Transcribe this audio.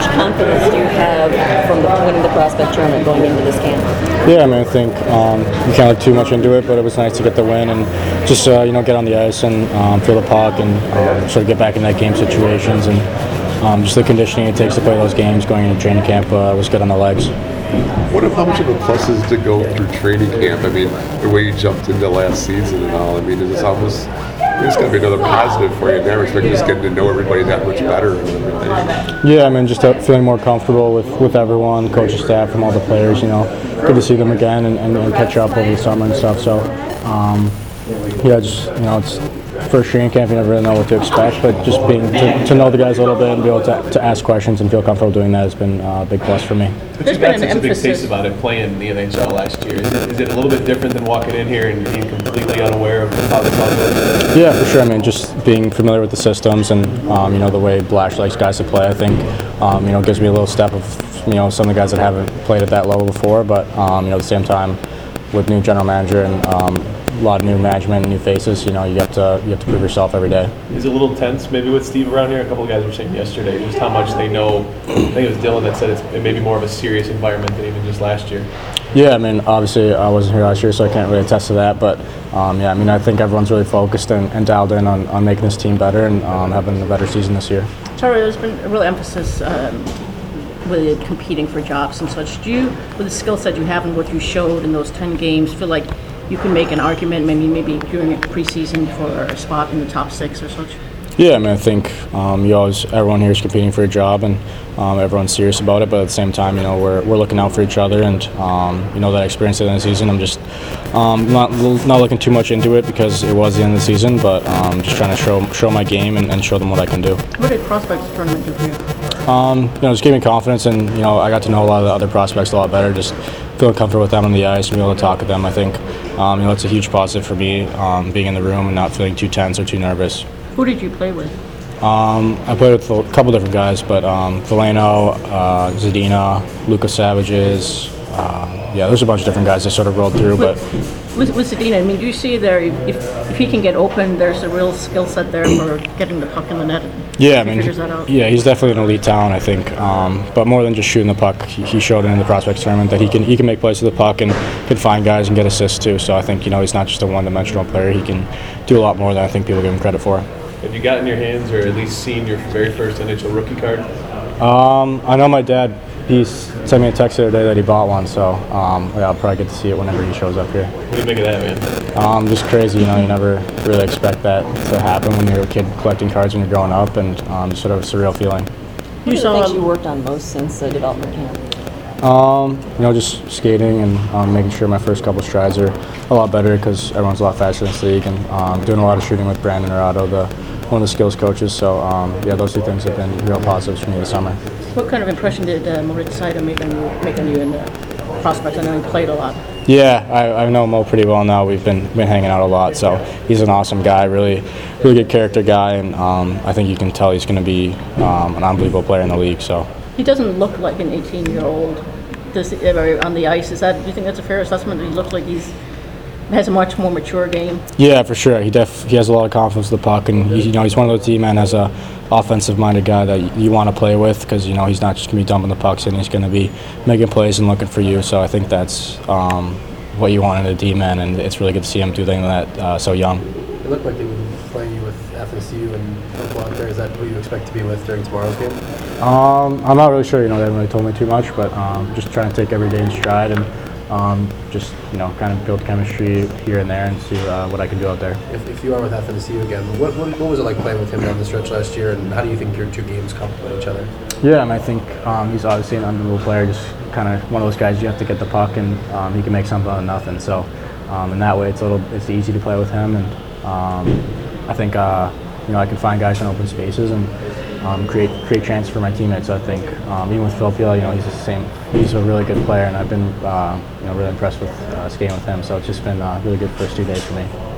much confidence do you have from the, winning the prospect tournament going into this camp? Yeah, I mean, I think um, you can't look too much into it, but it was nice to get the win and just uh, you know get on the ice and um, feel the puck and um, sort of get back in that game situations and um, just the conditioning it takes to play those games going into training camp uh, was good on the legs. What if how much of a plus is to go through training camp? I mean, the way you jumped into last season and all. I mean, is this almost it's going to be another positive for you in that respect, just getting to know everybody that much better and. Yeah, I mean, just uh, feeling more comfortable with, with everyone, coaching staff, from all the players. You know, good to see them again and, and, and catch up over the summer and stuff. So, um, yeah, just you know, it's first training camp. You never really know what to expect, but just being to, to know the guys a little bit and be able to, to ask questions and feel comfortable doing that has been uh, a big plus for me. But There's you got been an such a big emphasis- taste about it playing in the NHL last year. Is it, is it a little bit different than walking in here and being completely unaware of how this all goes? Yeah, for sure. I mean, just being familiar with the systems and um, you know the way Blash likes guys to play, I think um, you know gives me a little step of you know some of the guys that haven't played at that level before. But um, you know at the same time, with new general manager and um, a lot of new management and new faces, you know you have to you have to prove yourself every day. Is it a little tense maybe with Steve around here? A couple of guys were saying yesterday just how much they know. I think it was Dylan that said it's it may be more of a serious environment than even just last year. Yeah, I mean, obviously I wasn't here last year, so I can't really attest to that. But um, yeah, I mean, I think everyone's really focused and, and dialed in on, on making this team better and um, having a better season this year. Taro, there's been a real emphasis um, with competing for jobs and such. Do you, with the skill set you have and what you showed in those 10 games, feel like you can make an argument maybe maybe during a preseason for a spot in the top six or such? Yeah, I mean, I think um, you always everyone here is competing for a job, and um, everyone's serious about it. But at the same time, you know, we're, we're looking out for each other, and um, you know that experience at the end of the season. I'm just um, not not looking too much into it because it was the end of the season, but um, just trying to show show my game and, and show them what I can do. What did prospects tournament do for you? Um, you know, just gave me confidence, and you know, I got to know a lot of the other prospects a lot better. Just feeling comfortable with them on the ice and being able to talk with them. I think um, you know it's a huge positive for me um, being in the room and not feeling too tense or too nervous. Who did you play with? Um, I played with a couple different guys, but um, Veleno, uh, Zadina, Lucas Savages. Uh, yeah, there's a bunch of different guys that sort of rolled through, but With, with Zadina, I mean, do you see there, if, if he can get open, there's a real skill set there for getting the puck in the net? yeah, I mean, figures that out. yeah, he's definitely an elite talent, I think. Um, but more than just shooting the puck, he, he showed in the prospects tournament that he can he can make plays with the puck and can find guys and get assists too. So I think you know he's not just a one-dimensional player. He can do a lot more than I think people give him credit for. Have you got in your hands or at least seen your very first NHL rookie card? Um, I know my dad. He sent me a text the other day that he bought one, so um, yeah, I'll probably get to see it whenever he shows up here. What do you make of that, man? Um, just crazy, you know. You never really expect that to happen when you're a kid collecting cards when you're growing up, and um, sort of a surreal feeling. What are the saw things you worked on most since the development camp? Um, you know, just skating and um, making sure my first couple strides are a lot better because everyone's a lot faster in this league, and um, doing a lot of shooting with Brandon Naurato, the one of the skills coaches. So um, yeah, those two things have been real positives for me this summer. What kind of impression did uh, Moritz Seider make on you, make on you in the prospects? I know he played a lot. Yeah, I, I know Mo pretty well now. We've been been hanging out a lot, so he's an awesome guy, really, really good character guy, and um, I think you can tell he's going to be um, an unbelievable player in the league. So. He doesn't look like an 18-year-old. Does he, on the ice? Is that? Do you think that's a fair assessment? He looks like he's has a much more mature game. Yeah, for sure. He def he has a lot of confidence with the puck, and he, you know he's one of those team man has a offensive-minded guy that you, you want to play with because you know he's not just gonna be dumping the pucks and He's gonna be making plays and looking for you. So I think that's um, what you want in a D man, and it's really good to see him do things like that uh, so young. It looked like they would be playing you with FSU and football out there. Is that who you expect to be with during tomorrow's game? Um, I'm not really sure. You know, they haven't really told me too much, but um, just trying to take every day in stride and um, just you know kind of build chemistry here and there and see uh, what I can do out there. If, if you are with FSU again, what, what, what was it like playing with him down the stretch last year, and how do you think your two games complement each other? Yeah, and I think um, he's obviously an unbelievable player. Just kind of one of those guys you have to get the puck, and um, he can make something out of nothing. So um, in that way, it's a little it's easy to play with him, and um, I think uh, you know I can find guys in open spaces and um, create create chances for my teammates. I think um, even with Phil Peel, you know he's the same. He's a really good player, and I've been uh, you know really impressed with uh, skating with him. So it's just been uh, really good first two days for me.